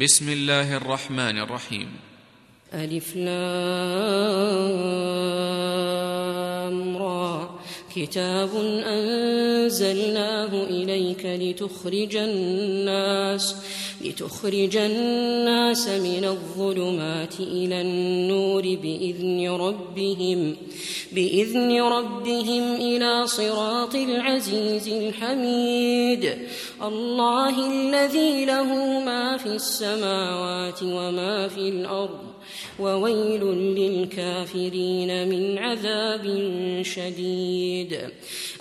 بسم الله الرحمن الرحيم. ألف لام را. كتاب أنزلناه إليك لتخرج الناس. لتخرج الناس من الظلمات إلى النور بإذن ربهم بإذن ربهم إلى صراط العزيز الحميد. الله الذي له ما في السماوات وما في الأرض وويل للكافرين من عذاب شديد.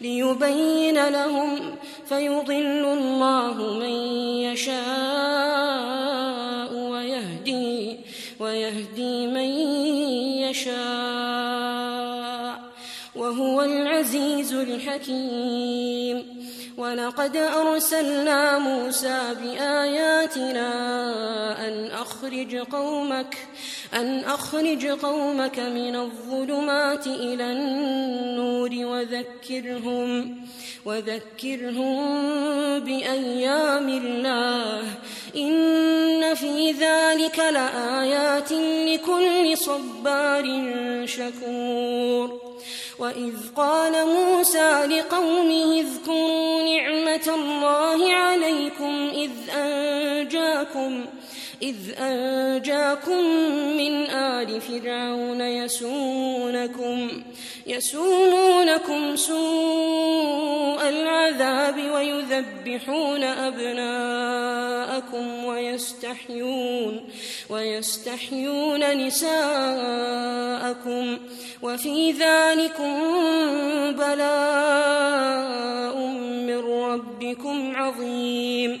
ليبين لهم فيضل الله من يشاء ويهدي ويهدي من يشاء وهو العزيز الحكيم. ولقد أرسلنا موسى بآياتنا أن أخرج قومك أن أخرج قومك من الظلمات إلى النور وذكرهم وذكرهم بأيام الله. إن في ذلك لآيات لكل صبار شكور. وإذ قال موسى لقومه اذكروا نعمة الله عليكم إذ أنجاكم إذ أنجاكم من آل فرعون يسومونكم يسومونكم سوء العذاب ويذبحون أبناءكم ويستحيون ويستحيون نساءكم وفي ذلكم بلاء من ربكم عظيم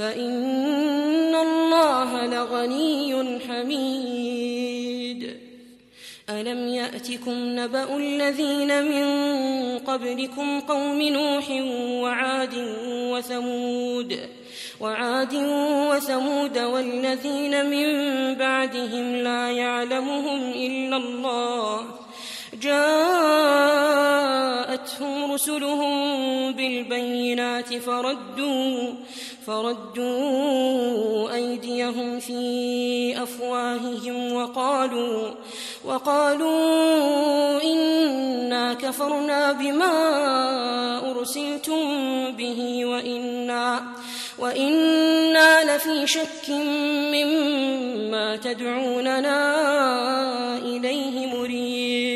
فإن الله لغني حميد. ألم يأتكم نبأ الذين من قبلكم قوم نوح وعاد وثمود وعاد وثمود والذين من بعدهم لا يعلمهم إلا الله. جاءتهم رسلهم بالبينات فردوا فردوا أيديهم في أفواههم وقالوا وقالوا إنا كفرنا بما أرسلتم به وإنا وإنا لفي شك مما تدعوننا إليه مريب.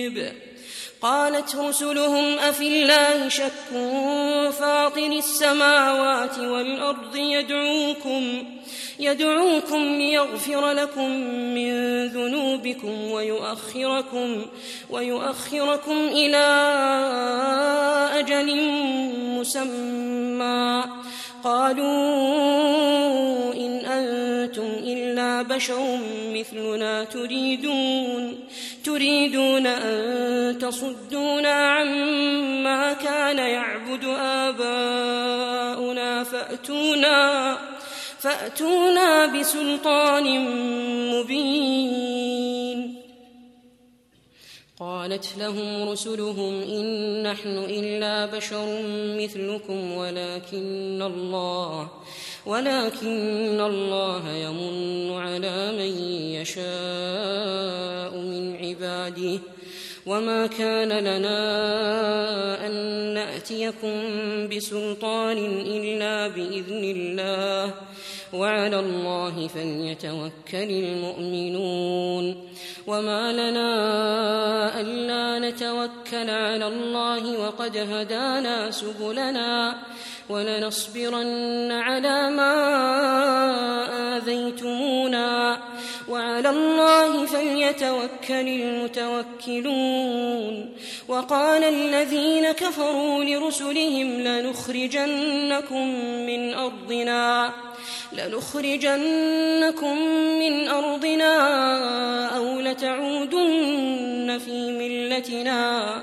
قالت رسلهم أفي الله شك؟ فاطر السماوات والأرض يدعوكم يدعوكم ليغفر لكم من ذنوبكم ويؤخركم ويؤخركم إلى أجل مسمى. قالوا إن أنتم إلا بشر مثلنا تريدون. تريدون أن تصدونا عما كان يعبد آباؤنا فأتونا فأتونا بسلطان مبين. قالت لهم رسلهم إن نحن إلا بشر مثلكم ولكن الله ولكن الله يمن على من يشاء من عباده. وما كان لنا أن نأتيكم بسلطان إلا بإذن الله. وعلى الله فليتوكل المؤمنون. وما لنا ألا نتوكل على الله وقد هدانا سبلنا. ولنصبرن على ما آذيتمونا. وعلى الله فليتوكل المتوكلون. وقال الذين كفروا لرسلهم لنخرجنكم من أرضنا. لنخرجنكم من أرضنا أو لتعودن في ملتنا.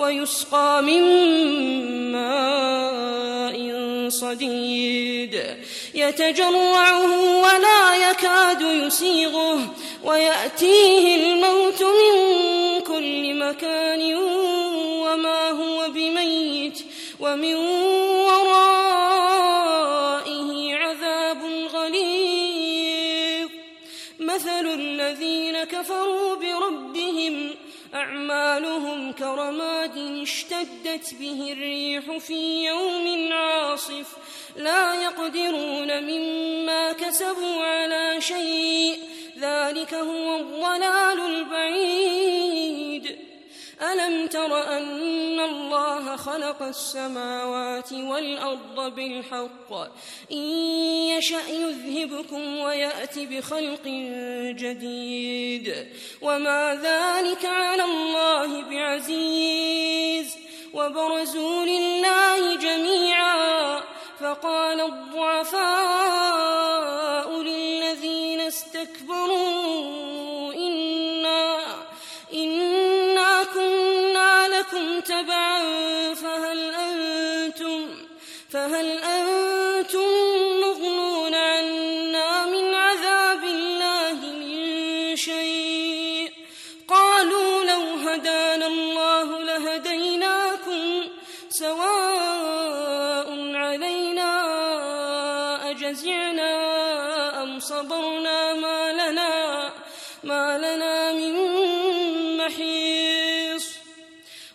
ويسقى من ماء صديد. يتجرعه ولا يكاد يسيغه ويأتيه الموت من كل مكان وما هو بميت ومن أعمالهم كرماد اشتدت به الريح في يوم عاصف لا يقدرون مما كسبوا على شيء ذلك هو الضلال البعيد. ألم تر أن خلق السماوات والأرض بالحق. إن يشأ يذهبكم ويأت بخلق جديد. وما ذلك على الله بعزيز. وبرزوا لله جميعا. فقال الضعفاء للذين استكبروا إنا إنا كنا لكم تبعا.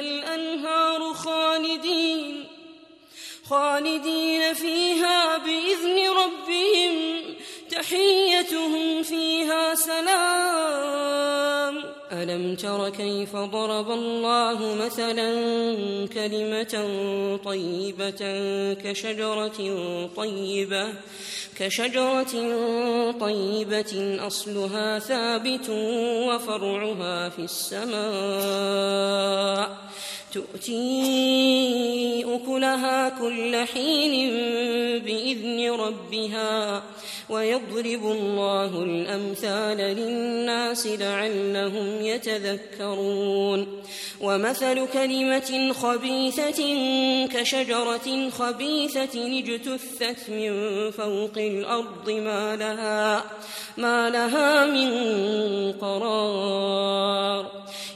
الأنهار خالدين خالدين فيها بإذن ربهم تحيتهم فيها سلام. ألم تر كيف ضرب الله مثلا كلمة طيبة كشجرة طيبة كشجرة طيبة أصلها ثابت وفرعها في السماء. تؤتي أكلها كل حين بإذن ربها ويضرب الله الأمثال للناس لعلهم يتذكرون ومثل كلمة خبيثة كشجرة خبيثة اجتثت من فوق الأرض ما لها ما لها من قرار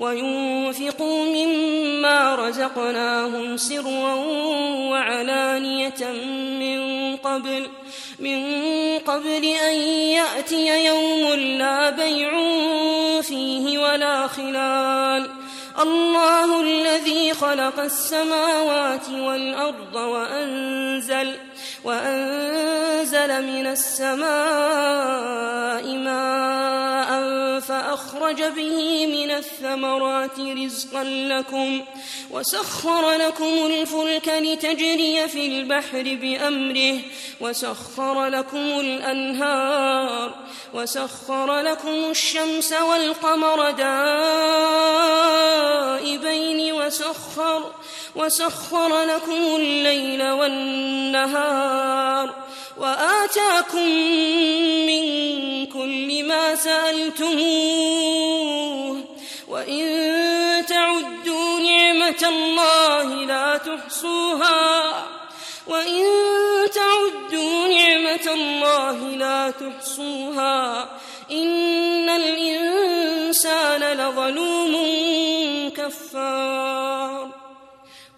وينفقوا مما رزقناهم سرا وعلانية من قبل من قبل أن يأتي يوم لا بيع فيه ولا خلال. الله الذي خلق السماوات والأرض وأنزل وأنزل من السماء ماء فأخرج به من الثمرات رزقا لكم وسخر لكم الفلك لتجري في البحر بأمره وسخر لكم الأنهار وسخر لكم الشمس والقمر دائبين وسخر وسخر لكم الليل والنهار وآتاكم من كل ما سألتموه وإن تعدوا نعمة الله لا تحصوها وإن تعدوا نعمة الله لا تحصوها إن الإنسان لظلوم كفار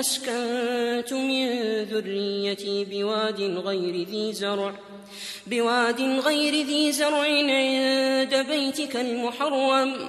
أسكنت من ذريتي بواد غير ذي زرع. بواد غير ذي زرع عند بيتك المحرم.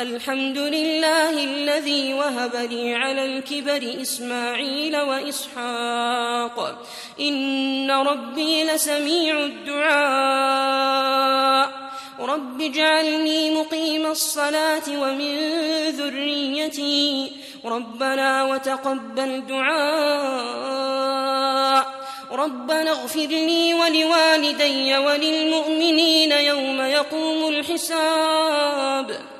الحمد لله الذي وهب لي على الكبر إسماعيل وإسحاق. إن ربي لسميع الدعاء. رب اجعلني مقيم الصلاة ومن ذريتي. ربنا وتقبل دعاء. ربنا اغفر لي ولوالدي وللمؤمنين يوم يقوم الحساب.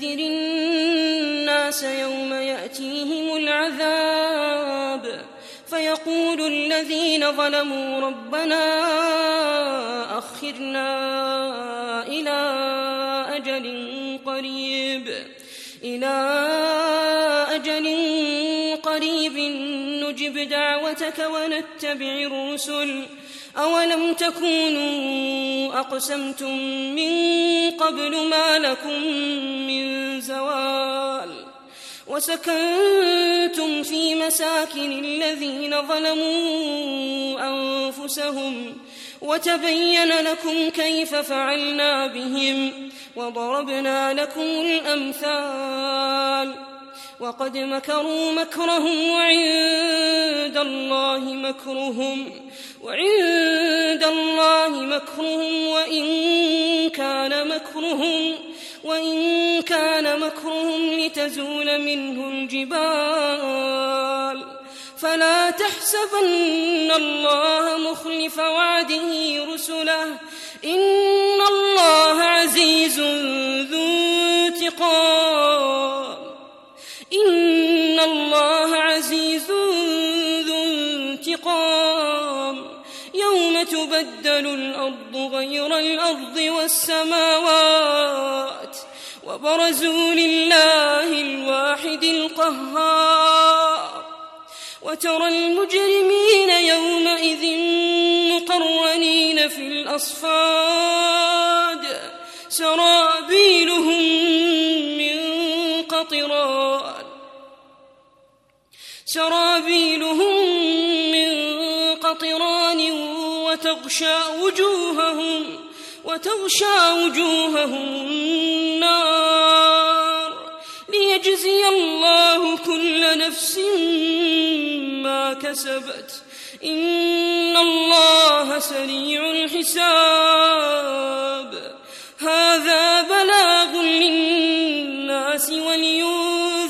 وأنذر الناس يوم يأتيهم العذاب. فيقول الذين ظلموا ربنا أخرنا إلى أجل قريب. إلى أجل قريب نجب دعوتك ونتبع الرسل. أولم تكونوا أقسمتم من قبل ما لكم من زوال وسكنتم في مساكن الذين ظلموا أنفسهم وتبين لكم كيف فعلنا بهم وضربنا لكم الأمثال وقد مكروا مكرهم وعند الله مكرهم وعند الله مكرهم وإن كان مكرهم وإن كان مكرهم لتزول منه الجبال. فلا تحسبن الله مخلف وعده رسله. إن الله عزيز ذو انتقام. تبدل الأرض غير الأرض والسماوات وبرزوا لله الواحد القهار وترى المجرمين يومئذ مقرنين في الأصفاد سرابيلهم من قطران سرابيلهم من قطران وتغشى وجوههم وتغشى وجوههم النار. ليجزي الله كل نفس ما كسبت. إن الله سريع الحساب. هذا بلاغ للناس ولينذروا